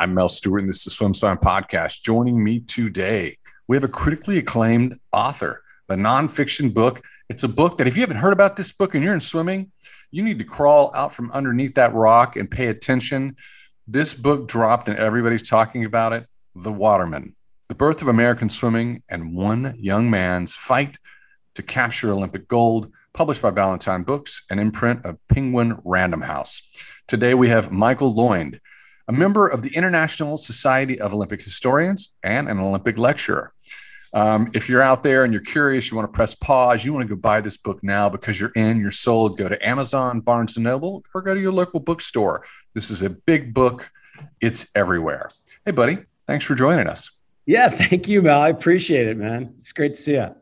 I'm Mel Stewart, and this is the Swim Swam Podcast. Joining me today, we have a critically acclaimed author, a nonfiction book. It's a book that if you haven't heard about this book and you're in swimming, you need to crawl out from underneath that rock and pay attention. This book dropped, and everybody's talking about it The Watermen, the birth of American swimming, and one young man's fight to capture Olympic gold, published by Ballantine Books, an imprint of Penguin Random House. Today we have Michael Loynd a member of the International Society of Olympic Historians, and an Olympic lecturer. Um, if you're out there and you're curious, you want to press pause, you want to go buy this book now because you're in, you're sold, go to Amazon, Barnes and Noble, or go to your local bookstore. This is a big book, it's everywhere. Hey, buddy, thanks for joining us. Yeah, thank you, Mel. I appreciate it, man. It's great to see you.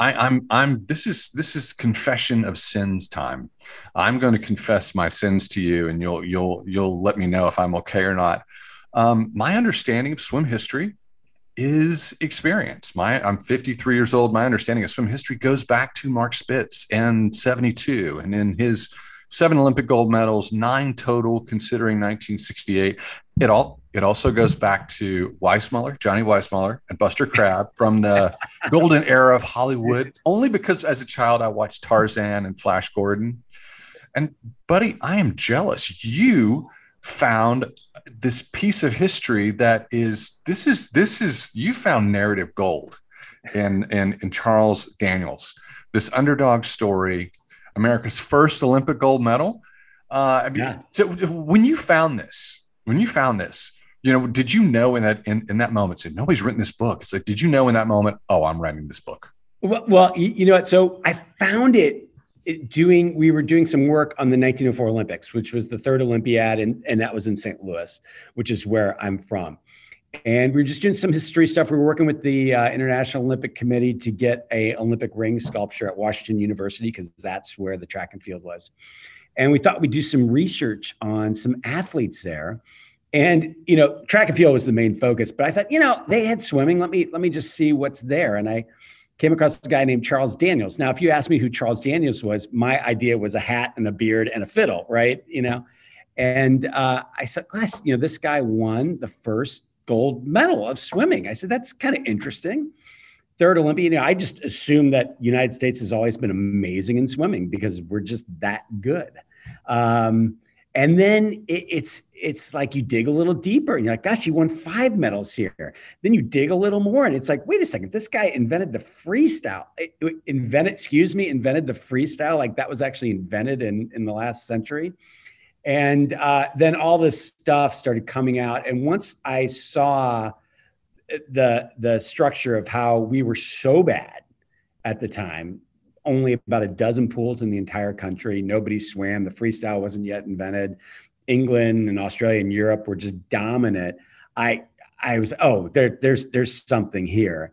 I, am I'm, I'm this is this is confession of sins time. I'm going to confess my sins to you, and you'll you'll you'll let me know if I'm okay or not. Um, my understanding of swim history is experience. My I'm 53 years old. My understanding of swim history goes back to Mark Spitz and 72, and in his seven Olympic gold medals, nine total considering 1968. It all it also goes back to Weissmuller, Johnny Weissmuller, and Buster Crabbe from the golden era of Hollywood. Only because as a child I watched Tarzan and Flash Gordon. And buddy, I am jealous. You found this piece of history that is this is this is you found narrative gold in in, in Charles Daniels. This underdog story America's first Olympic gold medal. Uh, yeah. So when you found this, when you found this, you know, did you know in that in, in that moment? So nobody's written this book. It's like, did you know in that moment? Oh, I'm writing this book. Well, well you know what? So I found it doing. We were doing some work on the 1904 Olympics, which was the third Olympiad, and and that was in St. Louis, which is where I'm from and we were just doing some history stuff. We were working with the uh, International Olympic Committee to get a Olympic ring sculpture at Washington University because that's where the track and field was. And we thought we'd do some research on some athletes there. And you know, track and field was the main focus, but I thought, you know, they had swimming. Let me let me just see what's there. And I came across a guy named Charles Daniels. Now, if you ask me who Charles Daniels was, my idea was a hat and a beard and a fiddle, right? You know. And uh, I said, gosh, you know, this guy won the first gold medal of swimming. I said, that's kind of interesting. Third Olympian, you know, I just assume that United States has always been amazing in swimming because we're just that good. Um, and then it, it's it's like you dig a little deeper and you're like, gosh, you won five medals here. Then you dig a little more and it's like, wait a second, this guy invented the freestyle. It, it invented, excuse me, invented the freestyle. Like that was actually invented in in the last century. And uh, then all this stuff started coming out. And once I saw the the structure of how we were so bad at the time, only about a dozen pools in the entire country. Nobody swam. The freestyle wasn't yet invented. England and Australia and Europe were just dominant. I I was oh there there's there's something here,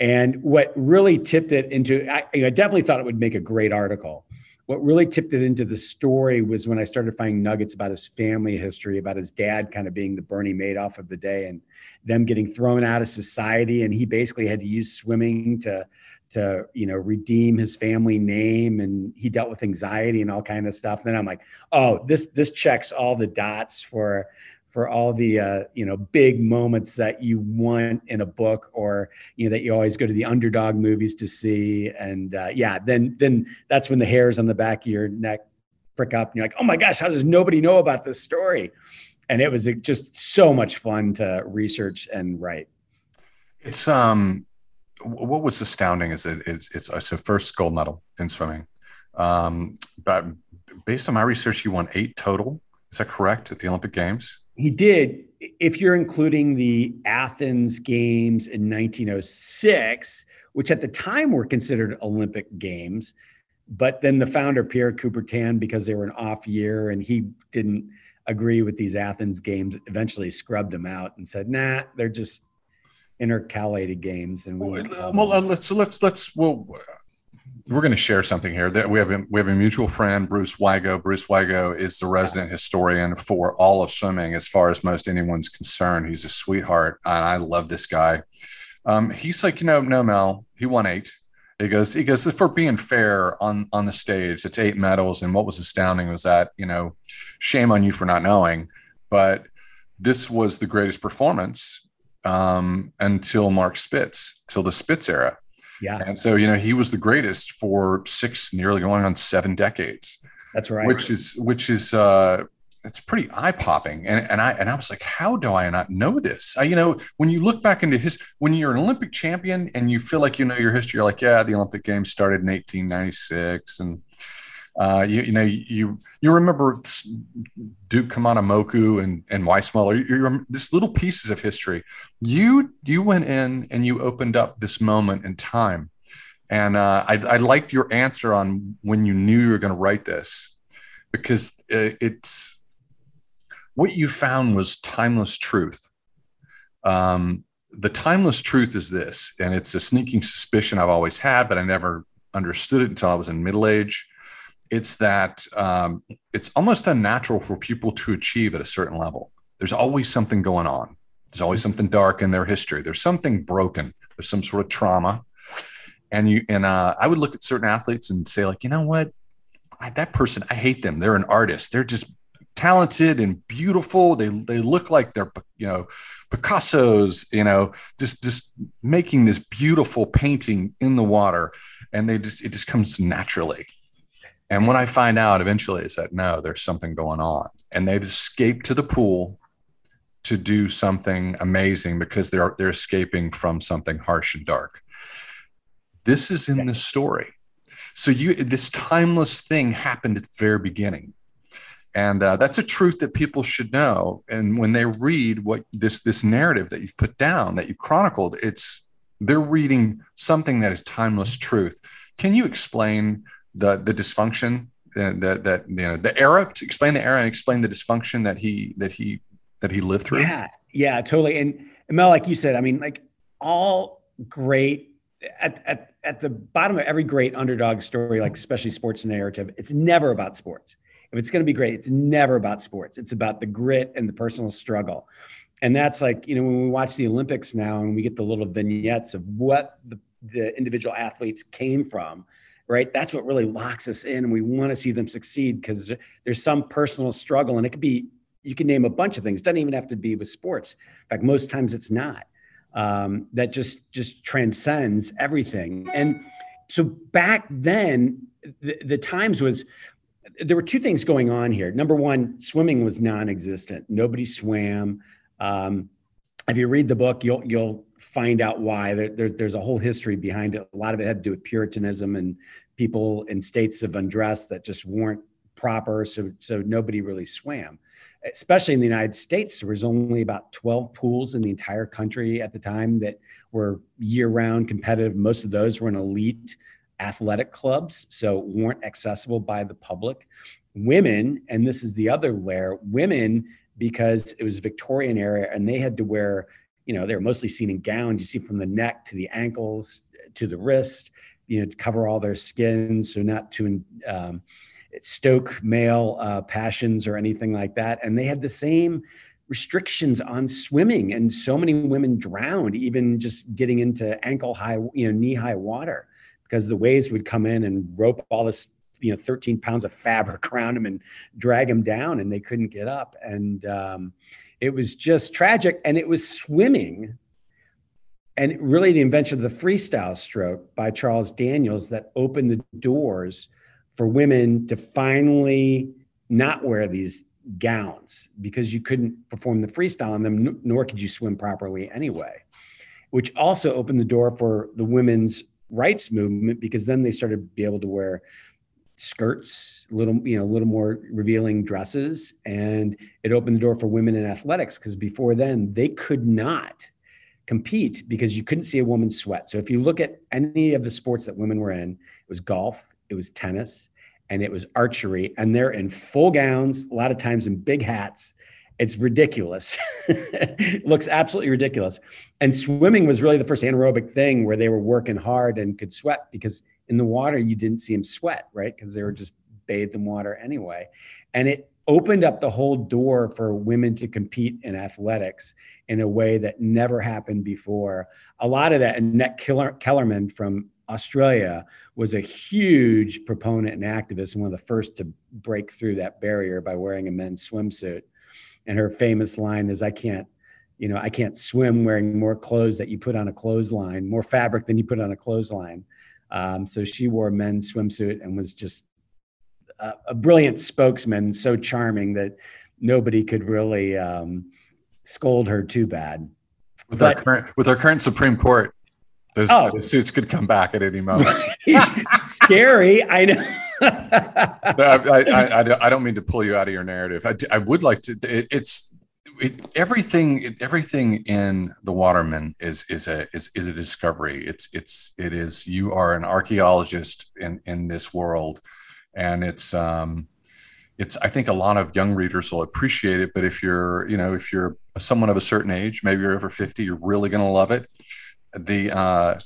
and what really tipped it into I, I definitely thought it would make a great article what really tipped it into the story was when I started finding nuggets about his family history, about his dad kind of being the Bernie Madoff of the day and them getting thrown out of society. And he basically had to use swimming to, to, you know, redeem his family name. And he dealt with anxiety and all kind of stuff. And then I'm like, oh, this, this checks all the dots for, for all the uh, you know big moments that you want in a book or you know that you always go to the underdog movies to see. And uh, yeah then then that's when the hairs on the back of your neck prick up and you're like oh my gosh how does nobody know about this story? And it was just so much fun to research and write. It's um what was astounding is it is it's, it's a first gold medal in swimming. Um but based on my research you won eight total. Is that correct at the olympic games he did. If you're including the Athens Games in 1906, which at the time were considered Olympic Games, but then the founder Pierre Coubertin, because they were an off year and he didn't agree with these Athens Games, eventually scrubbed them out and said, "Nah, they're just intercalated games." And we well, well uh, let's let's let's well, we're going to share something here. That we have a, we have a mutual friend, Bruce Wigo. Bruce Wigo is the resident historian for all of swimming, as far as most anyone's concerned. He's a sweetheart, and I love this guy. Um, he's like, you know, no, Mel, he won eight. He goes, he goes, for being fair on on the stage, it's eight medals. And what was astounding was that, you know, shame on you for not knowing, but this was the greatest performance um, until Mark Spitz, till the Spitz era. Yeah. And so, you know, he was the greatest for six, nearly going on seven decades. That's right. Which is, which is, uh, it's pretty eye popping. And, and I, and I was like, how do I not know this? I, you know, when you look back into his, when you're an Olympic champion and you feel like you know your history, you're like, yeah, the Olympic games started in 1896 and, uh, you, you know, you you remember Duke Kahanamoku and and Weissmuller. You, you this little pieces of history. You you went in and you opened up this moment in time, and uh, I, I liked your answer on when you knew you were going to write this, because it, it's what you found was timeless truth. Um, the timeless truth is this, and it's a sneaking suspicion I've always had, but I never understood it until I was in middle age it's that um, it's almost unnatural for people to achieve at a certain level. There's always something going on. There's always something dark in their history. There's something broken. There's some sort of trauma. And you and uh, I would look at certain athletes and say, like, you know what, I, that person, I hate them. They're an artist. They're just talented and beautiful. They they look like they're you know Picasso's. You know, just just making this beautiful painting in the water, and they just it just comes naturally. And when I find out eventually is that no, there's something going on. And they've escaped to the pool to do something amazing because they're they're escaping from something harsh and dark. This is in the story. So you this timeless thing happened at the very beginning. And uh, that's a truth that people should know. And when they read what this this narrative that you've put down, that you've chronicled, it's they're reading something that is timeless truth. Can you explain the the dysfunction uh, that that you know the era to explain the era and explain the dysfunction that he that he that he lived through. Yeah yeah totally. And, and mel like you said i mean like all great at, at, at the bottom of every great underdog story like especially sports narrative it's never about sports. If it's going to be great it's never about sports. It's about the grit and the personal struggle. And that's like you know when we watch the olympics now and we get the little vignettes of what the, the individual athletes came from right? That's what really locks us in. And we want to see them succeed because there's some personal struggle. And it could be, you can name a bunch of things. It doesn't even have to be with sports. In fact, most times it's not. Um, that just just transcends everything. And so back then, the, the times was there were two things going on here. Number one, swimming was non-existent. Nobody swam. Um, if you read the book, you'll you'll find out why. There, there's there's a whole history behind it. A lot of it had to do with Puritanism and people in states of undress that just weren't proper. So so nobody really swam. Especially in the United States, there was only about 12 pools in the entire country at the time that were year-round competitive. Most of those were in elite athletic clubs, so weren't accessible by the public. Women, and this is the other layer, women because it was Victorian era and they had to wear you know, they were mostly seen in gowns. You see from the neck to the ankles to the wrist, you know, to cover all their skin, so not to um, stoke male uh, passions or anything like that. And they had the same restrictions on swimming, and so many women drowned, even just getting into ankle high, you know, knee high water, because the waves would come in and rope all this you know 13 pounds of fabric around them and drag them down and they couldn't get up and um, it was just tragic. And it was swimming and really the invention of the freestyle stroke by Charles Daniels that opened the doors for women to finally not wear these gowns because you couldn't perform the freestyle in them, nor could you swim properly anyway, which also opened the door for the women's rights movement because then they started to be able to wear skirts, little you know, a little more revealing dresses, and it opened the door for women in athletics because before then they could not compete because you couldn't see a woman sweat. So if you look at any of the sports that women were in, it was golf, it was tennis, and it was archery, and they're in full gowns, a lot of times in big hats. It's ridiculous. it looks absolutely ridiculous. And swimming was really the first anaerobic thing where they were working hard and could sweat because in the water, you didn't see them sweat, right? Because they were just bathed in water anyway. And it opened up the whole door for women to compete in athletics in a way that never happened before. A lot of that, and Annette Kellerman from Australia was a huge proponent and activist and one of the first to break through that barrier by wearing a men's swimsuit. And her famous line is, I can't, you know, I can't swim wearing more clothes that you put on a clothesline, more fabric than you put on a clothesline. Um, so she wore a men's swimsuit and was just a, a, brilliant spokesman, so charming that nobody could really um, scold her too bad. With but, our current with our current Supreme Court, those, oh. those suits could come back at any moment. Scary. I know. no, I, I, I, don't mean to pull you out of your narrative. I, I would like to. It, it's it, everything. Everything in the Watermen is is a is, is a discovery. It's it's it is. You are an archaeologist in in this world, and it's um, it's. I think a lot of young readers will appreciate it. But if you're you know if you're someone of a certain age, maybe you're over fifty, you're really going to love it the uh,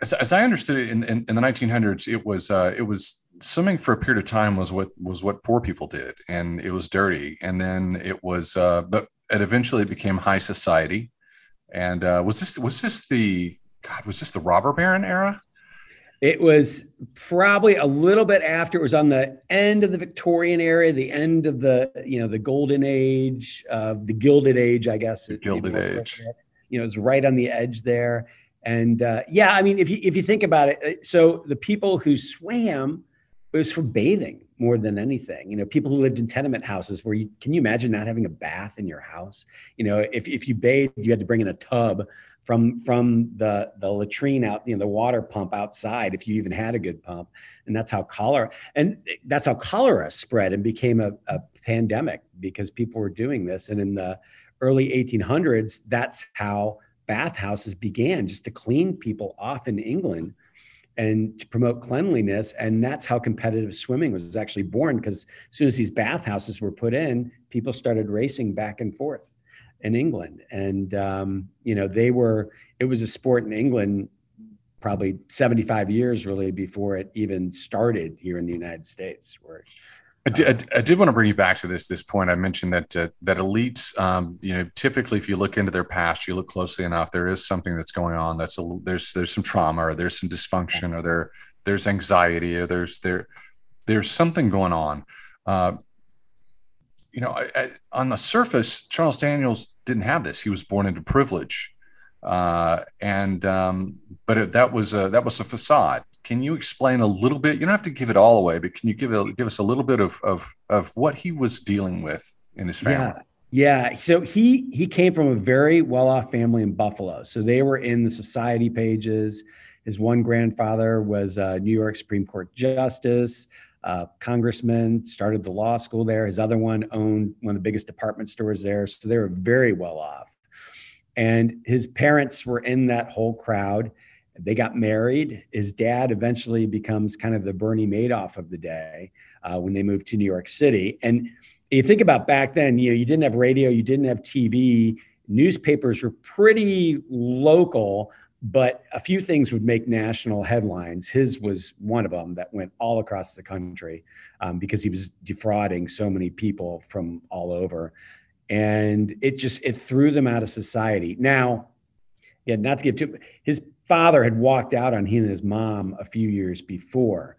as, as, I understood it in, in, in the 1900s, it was uh, it was swimming for a period of time was what was what poor people did, and it was dirty. And then it was, uh, but it eventually became high society. And uh, was this was this the God was this the robber baron era? It was probably a little bit after. It was on the end of the Victorian era, the end of the you know the golden age, uh, the Gilded Age, I guess. The Gilded Age you know, is right on the edge there. And uh, yeah, I mean, if you if you think about it, uh, so the people who swam it was for bathing more than anything. You know, people who lived in tenement houses where you can you imagine not having a bath in your house? You know, if if you bathed, you had to bring in a tub from from the the latrine out, you know, the water pump outside, if you even had a good pump. And that's how cholera and that's how cholera spread and became a, a pandemic because people were doing this. And in the early 1800s, that's how bathhouses began, just to clean people off in England and to promote cleanliness. And that's how competitive swimming was actually born. Because as soon as these bathhouses were put in, people started racing back and forth in England. And, um, you know, they were, it was a sport in England probably 75 years really before it even started here in the United States, where I did, I did, want to bring you back to this this point. I mentioned that uh, that elites, um, you know, typically if you look into their past, you look closely enough, there is something that's going on. That's a, there's there's some trauma, or there's some dysfunction, or there there's anxiety, or there's there there's something going on. Uh, you know, I, I, on the surface, Charles Daniels didn't have this. He was born into privilege, uh, and um, but it, that was a, that was a facade can you explain a little bit? You don't have to give it all away, but can you give a, give us a little bit of of of what he was dealing with in his family? Yeah. yeah. So he he came from a very well-off family in Buffalo. So they were in the society pages. His one grandfather was a New York Supreme Court justice, uh, congressman, started the law school there. His other one owned one of the biggest department stores there. So they were very well off. And his parents were in that whole crowd they got married. His dad eventually becomes kind of the Bernie Madoff of the day uh, when they moved to New York City. And you think about back then, you know, you didn't have radio, you didn't have TV. Newspapers were pretty local, but a few things would make national headlines. His was one of them that went all across the country um, because he was defrauding so many people from all over, and it just it threw them out of society. Now, yeah, not to give too his father had walked out on he and his mom a few years before.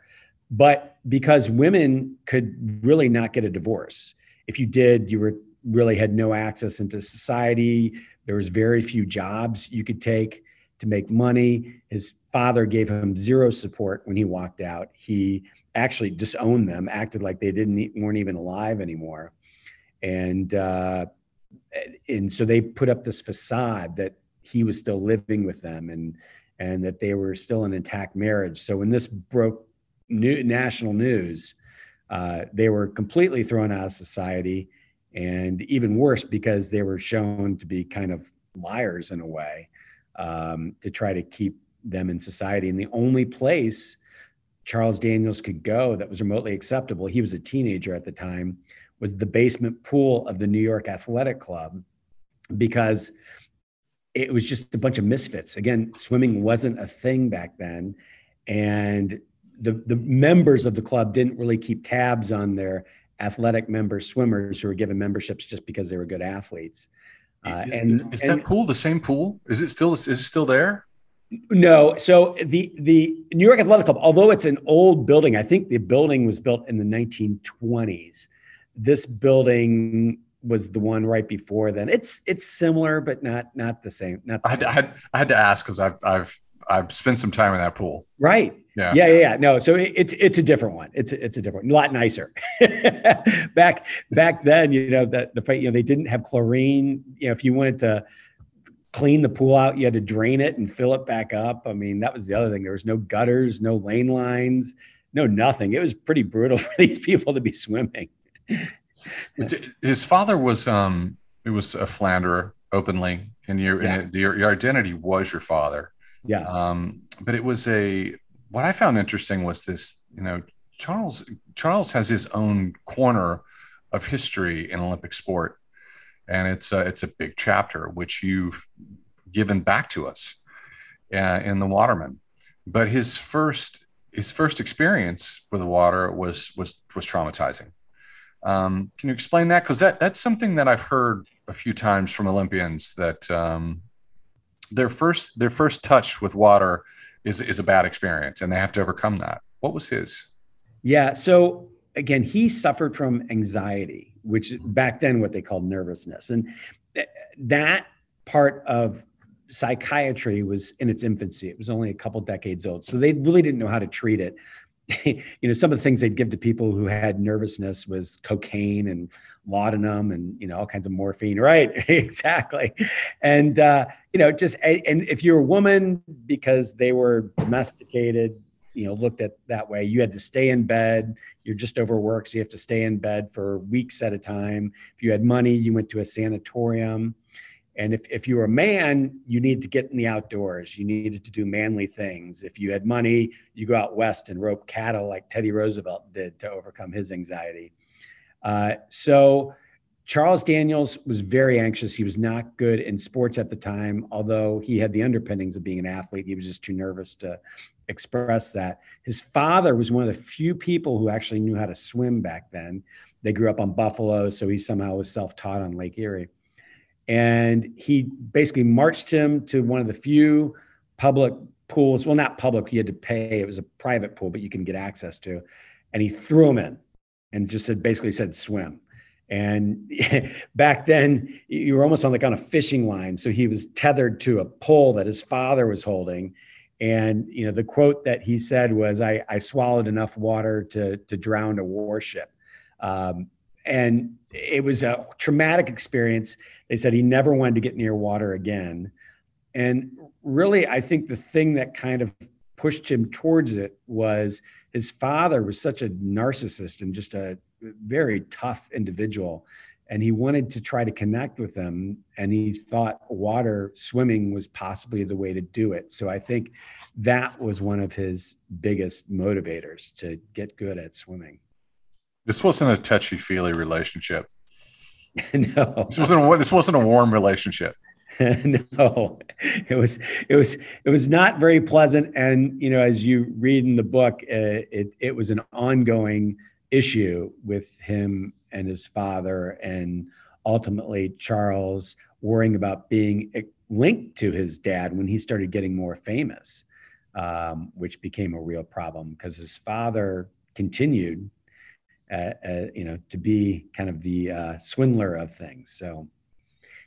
But because women could really not get a divorce, if you did, you were really had no access into society. There was very few jobs you could take to make money. His father gave him zero support when he walked out. He actually disowned them, acted like they didn't weren't even alive anymore, and uh, and so they put up this facade that he was still living with them and and that they were still an intact marriage. So when this broke new, national news, uh, they were completely thrown out of society, and even worse because they were shown to be kind of liars in a way um, to try to keep them in society. And the only place Charles Daniels could go that was remotely acceptable, he was a teenager at the time, was the basement pool of the New York Athletic Club because it was just a bunch of misfits. Again, swimming wasn't a thing back then. and the the members of the club didn't really keep tabs on their athletic member swimmers who were given memberships just because they were good athletes. Uh, and is, is and, that pool the same pool? Is it still is it still there? No. So the the New York Athletic Club, although it's an old building, I think the building was built in the 1920s. This building was the one right before then. It's it's similar, but not not the same. Not the I, had, I, had, I had to ask because I've I've I've spent some time in that pool. Right. Yeah. Yeah. Yeah. yeah. No. So it, it's it's a different one. It's a, it's a different, a lot nicer. back back then, you know that the fight. You know they didn't have chlorine. You know if you wanted to clean the pool out, you had to drain it and fill it back up. I mean that was the other thing. There was no gutters, no lane lines, no nothing. It was pretty brutal for these people to be swimming. His father was um it was a philanderer openly, and your yeah. and your your identity was your father. Yeah. Um, but it was a what I found interesting was this, you know, Charles Charles has his own corner of history in Olympic sport, and it's a, it's a big chapter which you've given back to us uh, in the Watermen. But his first his first experience with the water was was was traumatizing. Um, can you explain that? Because that that's something that I've heard a few times from Olympians that um, their first their first touch with water is is a bad experience, and they have to overcome that. What was his? Yeah. So again, he suffered from anxiety, which back then what they called nervousness, and that part of psychiatry was in its infancy. It was only a couple decades old, so they really didn't know how to treat it. you know, some of the things they'd give to people who had nervousness was cocaine and laudanum and you know all kinds of morphine. Right, exactly. And uh, you know, just and if you're a woman because they were domesticated, you know, looked at that way, you had to stay in bed. You're just overworked, so you have to stay in bed for weeks at a time. If you had money, you went to a sanatorium. And if, if you were a man, you need to get in the outdoors. You needed to do manly things. If you had money, you go out west and rope cattle like Teddy Roosevelt did to overcome his anxiety. Uh, so Charles Daniels was very anxious. He was not good in sports at the time, although he had the underpinnings of being an athlete. He was just too nervous to express that. His father was one of the few people who actually knew how to swim back then. They grew up on Buffalo, so he somehow was self taught on Lake Erie and he basically marched him to one of the few public pools. Well, not public, you had to pay. It was a private pool, but you can get access to. And he threw him in and just said, basically said, swim. And back then, you were almost on like on a fishing line. So he was tethered to a pole that his father was holding. And you know, the quote that he said was, "I, I swallowed enough water to to drown a warship." Um, and it was a traumatic experience. They said he never wanted to get near water again. And really, I think the thing that kind of pushed him towards it was his father was such a narcissist and just a very tough individual. And he wanted to try to connect with them. And he thought water swimming was possibly the way to do it. So I think that was one of his biggest motivators to get good at swimming. This wasn't a touchy feely relationship. no, this wasn't a, this wasn't a warm relationship. no, it was it was it was not very pleasant. And you know, as you read in the book, uh, it it was an ongoing issue with him and his father, and ultimately Charles worrying about being linked to his dad when he started getting more famous, um, which became a real problem because his father continued you know, to be kind of the uh, swindler of things. So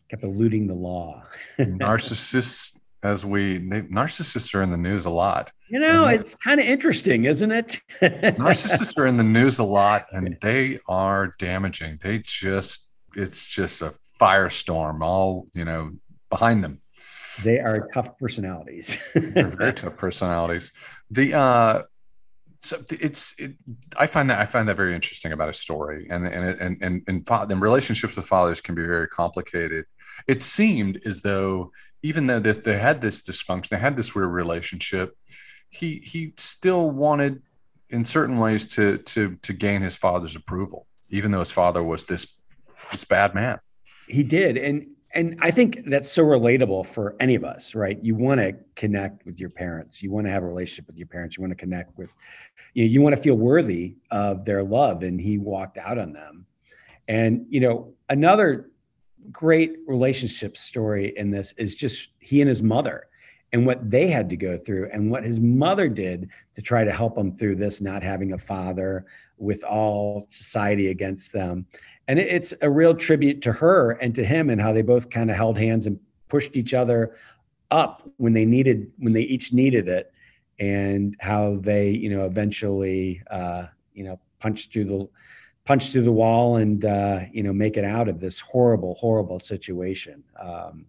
kept eluding the law. narcissists, as we they, narcissists are in the news a lot. You know, it's kind of interesting, isn't it? narcissists are in the news a lot, and they are damaging. They just it's just a firestorm all you know behind them. They are tough personalities. They're very tough personalities. The uh so it's it, i find that i find that very interesting about a story and and and and and, and relationships with fathers can be very complicated. It seemed as though even though this they had this dysfunction they had this weird relationship he he still wanted in certain ways to to to gain his father's approval even though his father was this this bad man. He did and and I think that's so relatable for any of us, right? You want to connect with your parents. You want to have a relationship with your parents. You want to connect with, you know, you want to feel worthy of their love. And he walked out on them. And, you know, another great relationship story in this is just he and his mother and what they had to go through and what his mother did to try to help him through this, not having a father with all society against them and it's a real tribute to her and to him and how they both kind of held hands and pushed each other up when they needed when they each needed it and how they you know eventually uh, you know punched through the punch through the wall and uh, you know make it out of this horrible horrible situation. Um,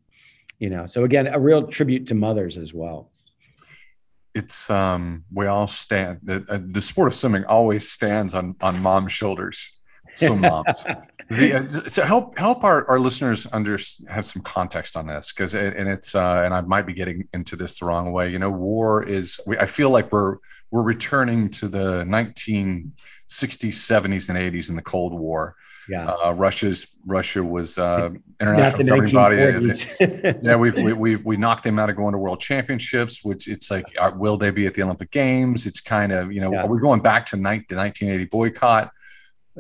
you know so again a real tribute to mothers as well. It's um we all stand the, uh, the sport of swimming always stands on on mom's shoulders some moms. the, uh, to help help our, our listeners under have some context on this because it, and it's uh, and I might be getting into this the wrong way. You know, war is. We, I feel like we're we're returning to the 1960s, 70s, and 80s in the Cold War. Yeah, uh, Russia's Russia was uh, international governing body. yeah, we've we, we we knocked them out of going to World Championships. Which it's like, are, will they be at the Olympic Games? It's kind of you know, yeah. are we going back to ni- the 1980 boycott?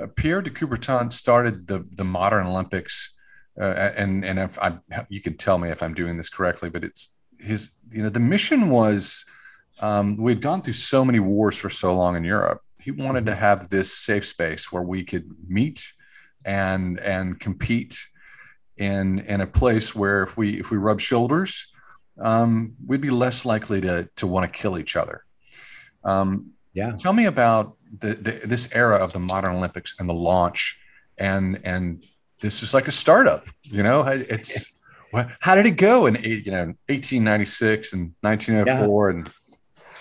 Uh, Pierre de Coubertin started the the modern Olympics, uh, and and if I you can tell me if I'm doing this correctly, but it's his you know the mission was um, we'd gone through so many wars for so long in Europe. He wanted to have this safe space where we could meet and and compete in in a place where if we if we rub shoulders, um, we'd be less likely to to want to kill each other. Um, yeah. Tell me about the, the, this era of the modern Olympics and the launch, and and this is like a startup. You know, it's how did it go in you know 1896 and 1904 yeah. and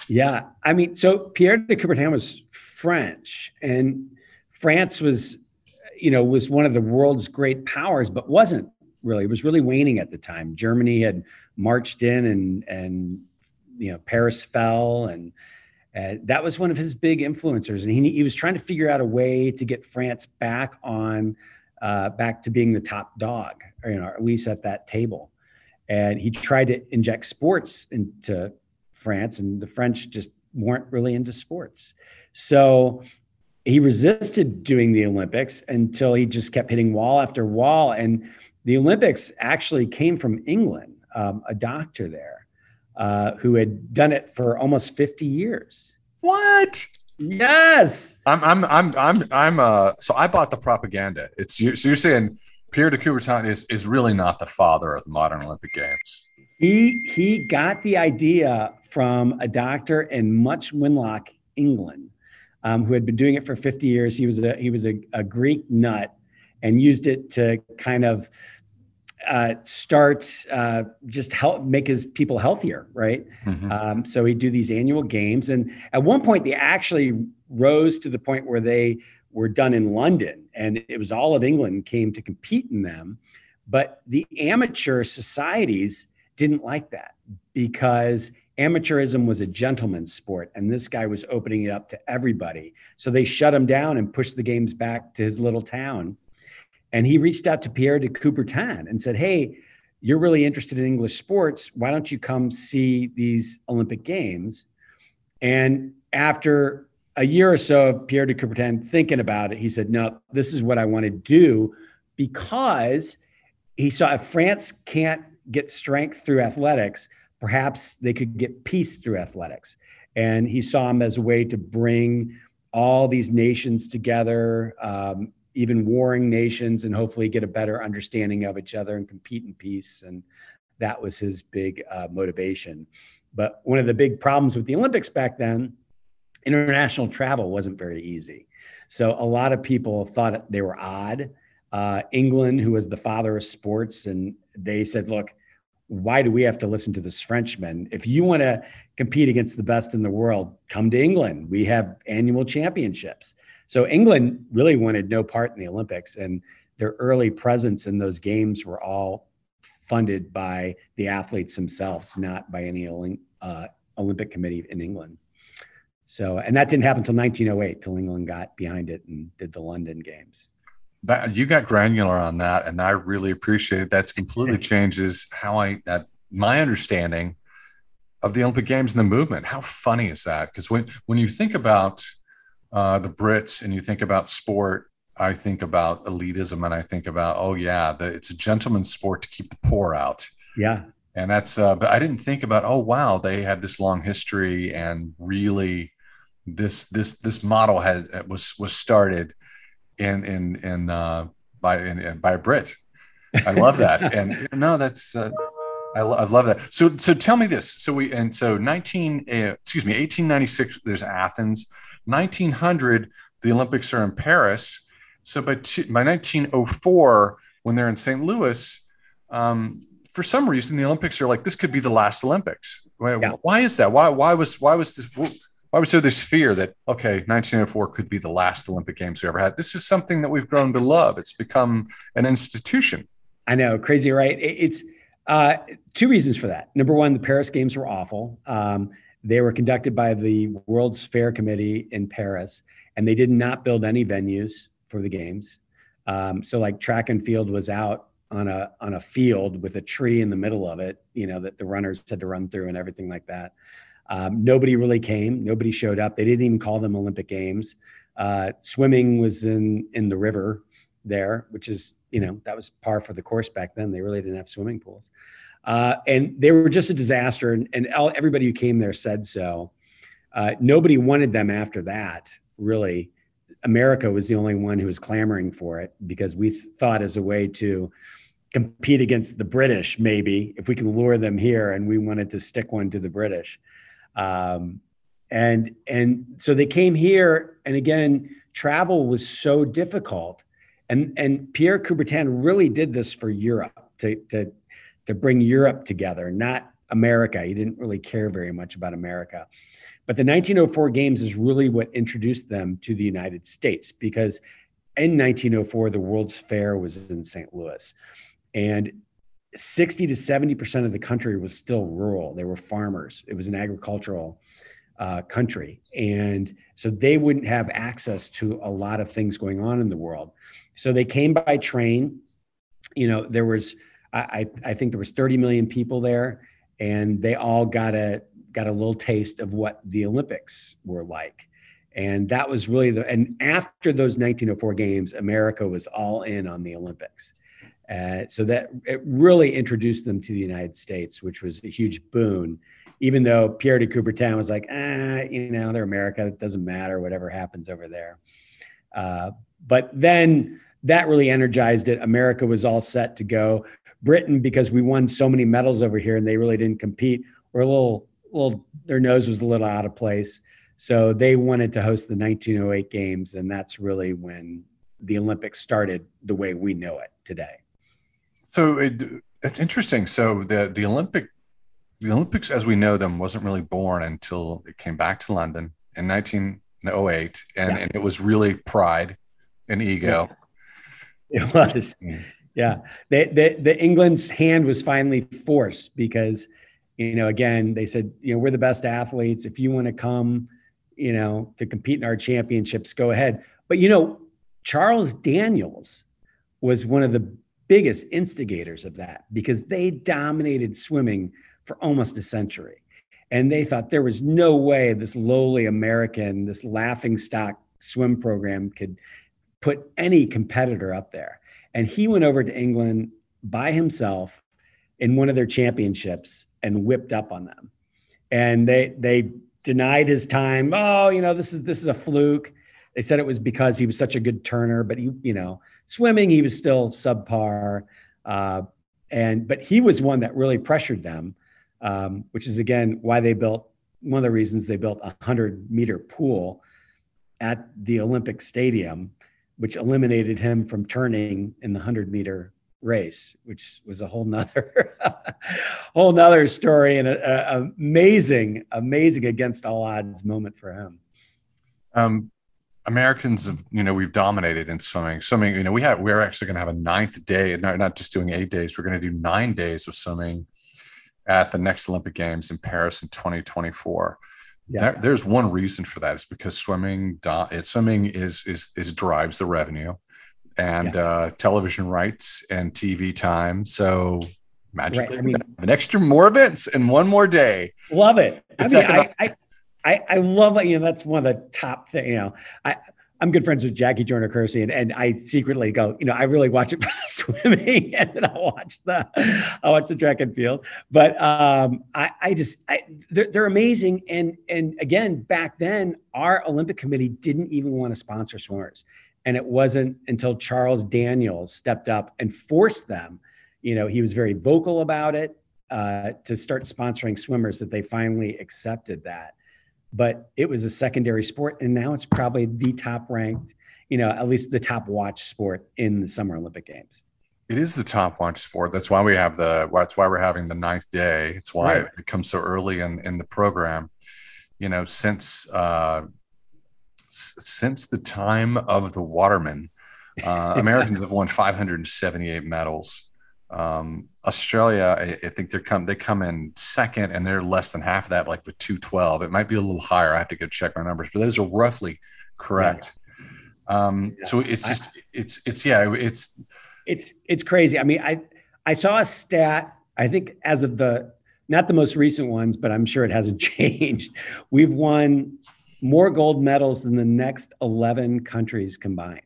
yeah, I mean, so Pierre de Coubertin was French, and France was, you know, was one of the world's great powers, but wasn't really. It was really waning at the time. Germany had marched in, and and you know, Paris fell, and uh, that was one of his big influencers, and he, he was trying to figure out a way to get France back on, uh, back to being the top dog, or, you know, at least at that table. And he tried to inject sports into France, and the French just weren't really into sports. So he resisted doing the Olympics until he just kept hitting wall after wall. And the Olympics actually came from England, um, a doctor there uh, who had done it for almost 50 years. What? Yes. I'm I'm I'm I'm I'm uh so I bought the propaganda. It's you so you're saying Pierre de Coubertin is is really not the father of the modern Olympic Games. He he got the idea from a doctor in Much Wenlock, England, um, who had been doing it for 50 years. He was a he was a, a Greek nut and used it to kind of uh, start uh, just help make his people healthier, right? Mm-hmm. Um, so he'd do these annual games, and at one point they actually rose to the point where they were done in London, and it was all of England came to compete in them. But the amateur societies didn't like that because amateurism was a gentleman's sport, and this guy was opening it up to everybody. So they shut him down and pushed the games back to his little town and he reached out to Pierre de Coubertin and said, Hey, you're really interested in English sports. Why don't you come see these Olympic Games? And after a year or so of Pierre de Coubertin thinking about it, he said, No, this is what I want to do because he saw if France can't get strength through athletics, perhaps they could get peace through athletics. And he saw him as a way to bring all these nations together um, even warring nations and hopefully get a better understanding of each other and compete in peace. And that was his big uh, motivation. But one of the big problems with the Olympics back then, international travel wasn't very easy. So a lot of people thought they were odd. Uh, England, who was the father of sports, and they said, look, why do we have to listen to this Frenchman? If you want to compete against the best in the world, come to England. We have annual championships. So England really wanted no part in the Olympics, and their early presence in those games were all funded by the athletes themselves, not by any uh, Olympic committee in England. So, and that didn't happen until 1908, till England got behind it and did the London Games. that you got granular on that, and I really appreciate it. That's completely changes how I that my understanding of the Olympic Games and the movement. How funny is that? Because when when you think about uh, the Brits and you think about sport, I think about elitism and I think about oh yeah, the, it's a gentleman's sport to keep the poor out. Yeah, and that's uh, but I didn't think about oh wow they had this long history and really this this this model had was was started in in in uh, by in, in, by a Brit. I love that and no that's. Uh, I, I, love that. So, so tell me this. So we and so 19, uh, excuse me, 1896. There's Athens. 1900, the Olympics are in Paris. So by two, by 1904, when they're in St. Louis, um, for some reason the Olympics are like this could be the last Olympics. Why, yeah. why is that? Why why was why was this? Why was there this fear that okay, 1904 could be the last Olympic Games we ever had? This is something that we've grown to love. It's become an institution. I know, crazy, right? It's uh, two reasons for that. Number one, the Paris Games were awful. Um, they were conducted by the World's Fair Committee in Paris, and they did not build any venues for the games. Um, so, like track and field was out on a on a field with a tree in the middle of it, you know, that the runners had to run through and everything like that. Um, nobody really came. Nobody showed up. They didn't even call them Olympic Games. Uh, swimming was in in the river there, which is you know that was par for the course back then. They really didn't have swimming pools, uh, and they were just a disaster. And, and all, everybody who came there said so. Uh, nobody wanted them after that. Really, America was the only one who was clamoring for it because we thought as a way to compete against the British, maybe if we can lure them here, and we wanted to stick one to the British. Um, and and so they came here, and again, travel was so difficult and and Pierre Coubertin really did this for Europe to to to bring Europe together, not America. He didn't really care very much about America. But the 1904 games is really what introduced them to the United States because in 1904 the World's Fair was in St. Louis. And 60 to 70% of the country was still rural. They were farmers. It was an agricultural uh, country. And so they wouldn't have access to a lot of things going on in the world. So they came by train. You know, there was I, I think there was 30 million people there, and they all got a got a little taste of what the Olympics were like. And that was really the and after those 1904 games, America was all in on the Olympics. Uh, so that it really introduced them to the United States, which was a huge boon. Even though Pierre de Coubertin was like, ah, you know, they're America, it doesn't matter, whatever happens over there. Uh, but then that really energized it. America was all set to go. Britain, because we won so many medals over here and they really didn't compete, were a little, little, their nose was a little out of place. So they wanted to host the 1908 games. And that's really when the Olympics started the way we know it today. So it, it's interesting. So the, the Olympic, the Olympics as we know them wasn't really born until it came back to London in 1908. And, yeah. and it was really pride and ego. Yeah it was. Yeah. The, the, the England's hand was finally forced because, you know, again, they said, you know, we're the best athletes. If you want to come, you know, to compete in our championships, go ahead. But, you know, Charles Daniels was one of the biggest instigators of that because they dominated swimming for almost a century. And they thought there was no way this lowly American, this laughing stock swim program could put any competitor up there. And he went over to England by himself in one of their championships and whipped up on them. And they they denied his time. Oh, you know, this is this is a fluke. They said it was because he was such a good turner, but he, you know, swimming he was still subpar. Uh, and but he was one that really pressured them, um, which is again why they built one of the reasons they built a hundred meter pool at the Olympic Stadium which eliminated him from turning in the 100 meter race, which was a whole nother, whole nother story and an amazing, amazing against all odds moment for him. Um, Americans have, you know, we've dominated in swimming. Swimming, you know, we have, we're actually going to have a ninth day, not, not just doing eight days. We're going to do nine days of swimming at the next Olympic Games in Paris in 2024. Yeah. There, there's one reason for that. It's because swimming, it's swimming is, is, is drives the revenue. and yeah. uh, television rights and TV time. So magically, right. I mean, an extra more events in one more day. Love it. It's I mean, I, I, I, I love it, you know that's one of the top thing. You know, I I'm good friends with Jackie Joyner Kersee, and, and I secretly go, you know, I really watch it for the swimming, and then I watch the, I watch the track and field. But um, I, I just, I, they're, they're amazing, and and again, back then, our Olympic Committee didn't even want to sponsor swimmers, and it wasn't until Charles Daniels stepped up and forced them. You know, he was very vocal about it uh, to start sponsoring swimmers that they finally accepted that but it was a secondary sport and now it's probably the top ranked you know at least the top watch sport in the summer olympic games. It is the top watch sport. That's why we have the that's why we're having the ninth day. It's why right. it comes so early in in the program. You know since uh since the time of the watermen uh, americans have won 578 medals um, Australia, I, I, think they're come they come in second, and they're less than half of that, like with two twelve. It might be a little higher. I have to go check my numbers, but those are roughly correct. Yeah. Um, yeah. So it's just it's it's yeah it's it's it's crazy. I mean, I I saw a stat. I think as of the not the most recent ones, but I'm sure it hasn't changed. We've won more gold medals than the next 11 countries combined.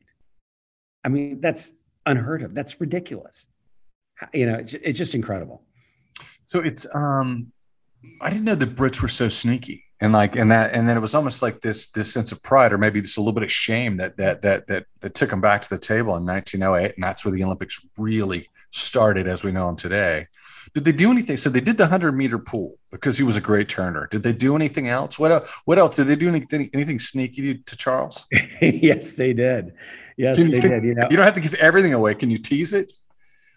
I mean, that's unheard of. That's ridiculous you know, it's, it's just incredible. So it's, um, I didn't know the Brits were so sneaky and like, and that, and then it was almost like this, this sense of pride, or maybe just a little bit of shame that, that, that, that, that took them back to the table in 1908. And that's where the Olympics really started as we know them today. Did they do anything? So they did the hundred meter pool because he was a great turner. Did they do anything else? What else? What else did they do? Anything, anything sneaky to Charles? yes, they did. Yes, can, they can, did. You know, you don't have to give everything away. Can you tease it?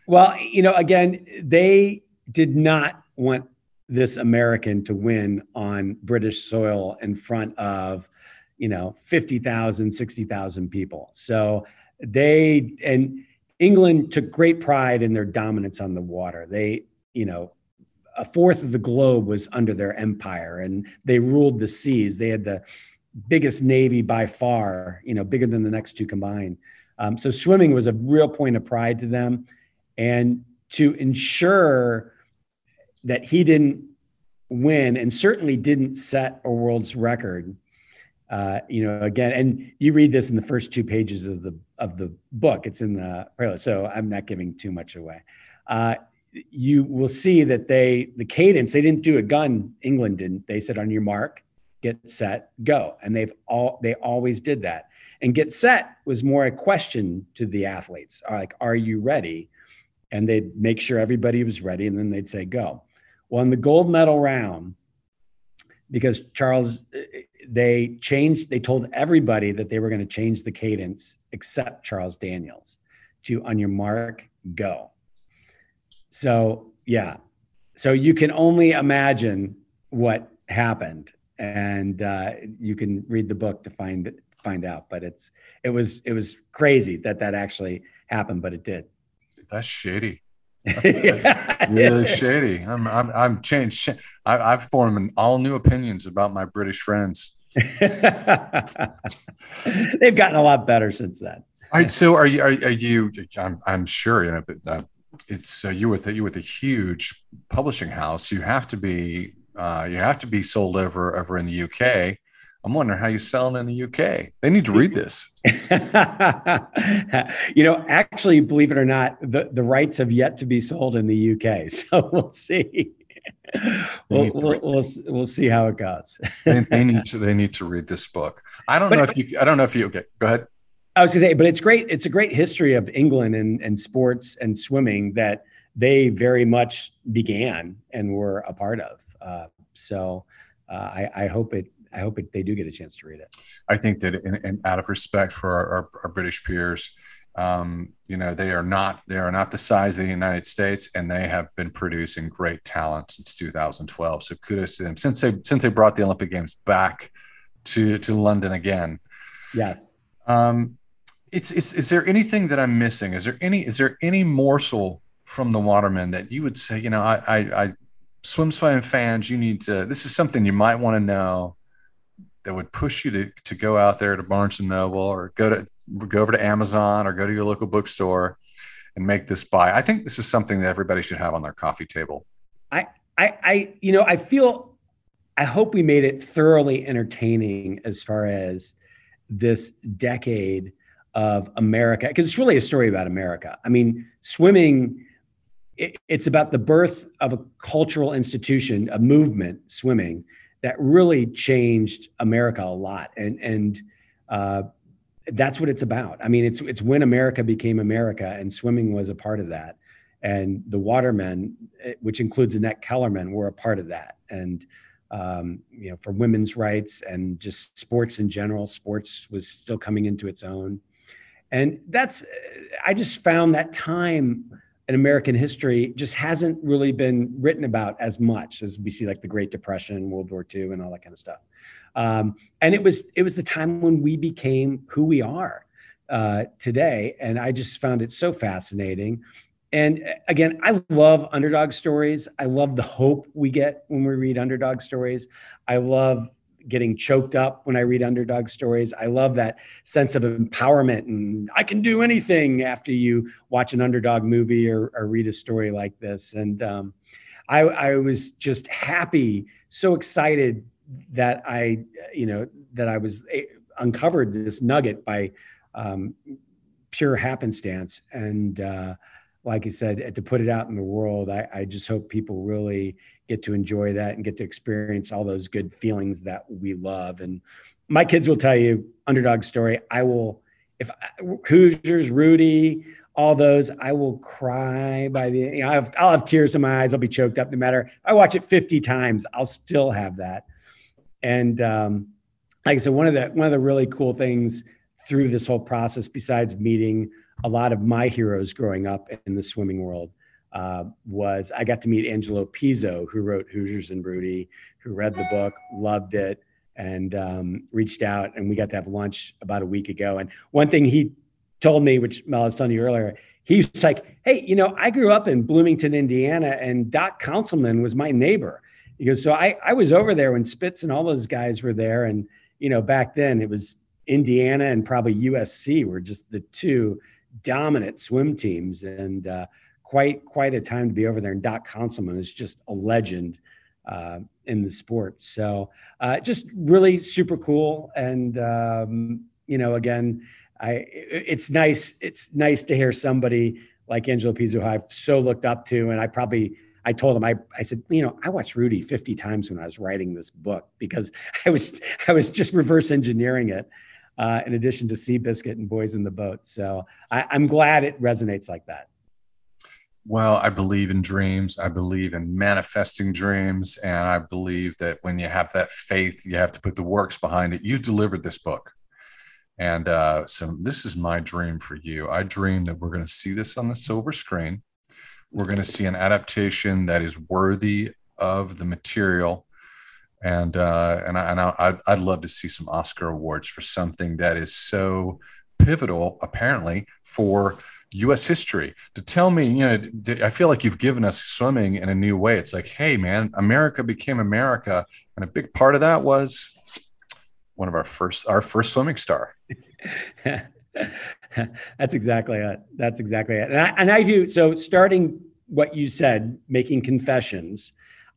Well, you know, again, they did not want this American to win on British soil in front of, you know, 50,000, 60,000 people. So they, and England took great pride in their dominance on the water. They, you know, a fourth of the globe was under their empire and they ruled the seas. They had the biggest navy by far, you know, bigger than the next two combined. Um, so swimming was a real point of pride to them and to ensure that he didn't win and certainly didn't set a world's record. Uh, you know, again, and you read this in the first two pages of the of the book. It's in the prelude, so I'm not giving too much away. Uh, you will see that they the cadence they didn't do a gun. England didn't. They said on your mark, get set, go, and they've all they always did that. And get set was more a question to the athletes, like, are you ready? And they'd make sure everybody was ready and then they'd say go. Well in the gold medal round because charles they changed they told everybody that they were going to change the cadence except charles daniels to on your mark go. So yeah. So you can only imagine what happened and uh, you can read the book to find find out but it's it was it was crazy that that actually happened but it did that's shady. That's really shady. I'm I'm I'm changed. I, I've formed all new opinions about my British friends. They've gotten a lot better since then. All right. So are you are, are you? I'm I'm sure you know, but uh, it's uh, you with you with a huge publishing house. You have to be uh, you have to be sold over over in the UK. I'm wondering how you sell it in the UK. They need to read this. you know, actually, believe it or not, the, the rights have yet to be sold in the UK. So we'll see. We'll, we'll, we'll, we'll, see how it goes. they, they, need to they need to read this book. I don't but, know if you I don't know if you okay, go ahead. I was gonna say, but it's great, it's a great history of England and, and sports and swimming that they very much began and were a part of. Uh, so uh, I, I hope it I hope it, they do get a chance to read it. I think that, in, in out of respect for our, our, our British peers, um, you know, they are not they are not the size of the United States, and they have been producing great talent since 2012. So kudos to them since they since they brought the Olympic Games back to to London again. Yes. Um, it's, it's is there anything that I'm missing? Is there any is there any morsel from the Watermen that you would say, you know, I I, I swim swim fans, you need to. This is something you might want to know that would push you to, to go out there to Barnes and Noble or go to go over to Amazon or go to your local bookstore and make this buy. I think this is something that everybody should have on their coffee table. I, I, I, you know, I feel, I hope we made it thoroughly entertaining as far as this decade of America, because it's really a story about America. I mean, swimming, it, it's about the birth of a cultural institution, a movement, swimming, that really changed America a lot. And, and, uh, that's what it's about. I mean, it's it's when America became America, and swimming was a part of that. And the Watermen, eh, which includes Annette Kellerman, were a part of that. And um, you know, for women's rights and just sports in general, sports was still coming into its own. And that's, I just found that time in American history just hasn't really been written about as much as we see like the Great Depression, World War II, and all that kind of stuff. Um, and it was it was the time when we became who we are uh, today, and I just found it so fascinating. And uh, again, I love underdog stories. I love the hope we get when we read underdog stories. I love getting choked up when I read underdog stories. I love that sense of empowerment and I can do anything after you watch an underdog movie or, or read a story like this. And um, I, I was just happy, so excited that I, you know, that I was a, uncovered this nugget by um, pure happenstance. And uh, like I said, to put it out in the world, I, I, just hope people really get to enjoy that and get to experience all those good feelings that we love. And my kids will tell you, underdog story. I will, if Hoosiers, Rudy, all those, I will cry by the. You know, I have, I'll have tears in my eyes. I'll be choked up. No matter. I watch it 50 times. I'll still have that. And um, like I said, one of the one of the really cool things through this whole process, besides meeting a lot of my heroes growing up in the swimming world, uh, was I got to meet Angelo Pizzo, who wrote Hoosiers and Rudy, who read the book, loved it, and um, reached out, and we got to have lunch about a week ago. And one thing he told me, which Mel was telling you earlier, he's like, "Hey, you know, I grew up in Bloomington, Indiana, and Doc Counsilman was my neighbor." He goes, so I, I was over there when Spitz and all those guys were there. And, you know, back then it was Indiana and probably USC were just the two dominant swim teams and uh, quite, quite a time to be over there. And Doc Counsilman is just a legend uh, in the sport. So uh, just really super cool. And, um, you know, again, I, it's nice. It's nice to hear somebody like Angelo Pizzo, who I've so looked up to, and I probably I told him I, I said, you know, I watched Rudy 50 times when I was writing this book because I was I was just reverse engineering it. Uh, in addition to Seabiscuit and Boys in the Boat. So I, I'm glad it resonates like that. Well, I believe in dreams. I believe in manifesting dreams. And I believe that when you have that faith, you have to put the works behind it. You've delivered this book. And uh, so this is my dream for you. I dream that we're going to see this on the silver screen we're going to see an adaptation that is worthy of the material and uh, and, I, and I, I'd love to see some Oscar awards for something that is so pivotal, apparently, for U.S. history. To tell me, you know, I feel like you've given us swimming in a new way. It's like, hey, man, America became America, and a big part of that was one of our first our first swimming star. That's exactly it. That's exactly it. And I, and I do. So, starting what you said, making confessions,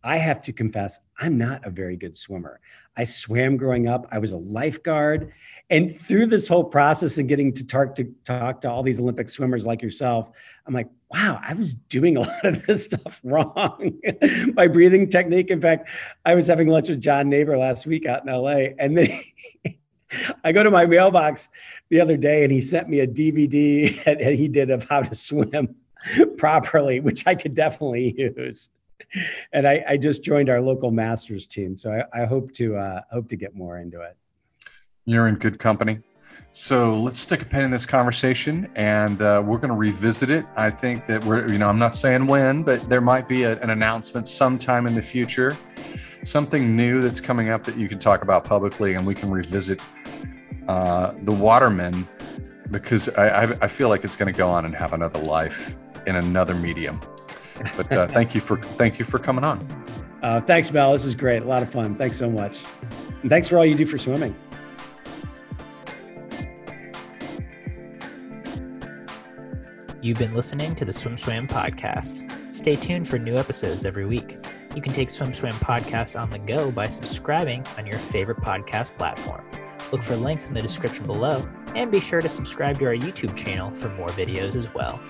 I have to confess, I'm not a very good swimmer. I swam growing up. I was a lifeguard. And through this whole process and getting to talk to talk to all these Olympic swimmers like yourself, I'm like, wow, I was doing a lot of this stuff wrong. My breathing technique. In fact, I was having lunch with John Naber last week out in LA. And then I go to my mailbox the other day and he sent me a DVD that he did of how to swim properly, which I could definitely use. And I, I just joined our local masters team, so I, I hope to uh, hope to get more into it. You're in good company. So let's stick a pin in this conversation, and uh, we're going to revisit it. I think that we're, you know, I'm not saying when, but there might be a, an announcement sometime in the future, something new that's coming up that you can talk about publicly, and we can revisit uh, the Watermen because I, I feel like it's going to go on and have another life in another medium. But uh, thank you for thank you for coming on. Uh, thanks, Mel. This is great. A lot of fun. Thanks so much. And thanks for all you do for swimming. You've been listening to the Swim Swam podcast. Stay tuned for new episodes every week. You can take Swim Swam podcast on the go by subscribing on your favorite podcast platform. Look for links in the description below and be sure to subscribe to our YouTube channel for more videos as well.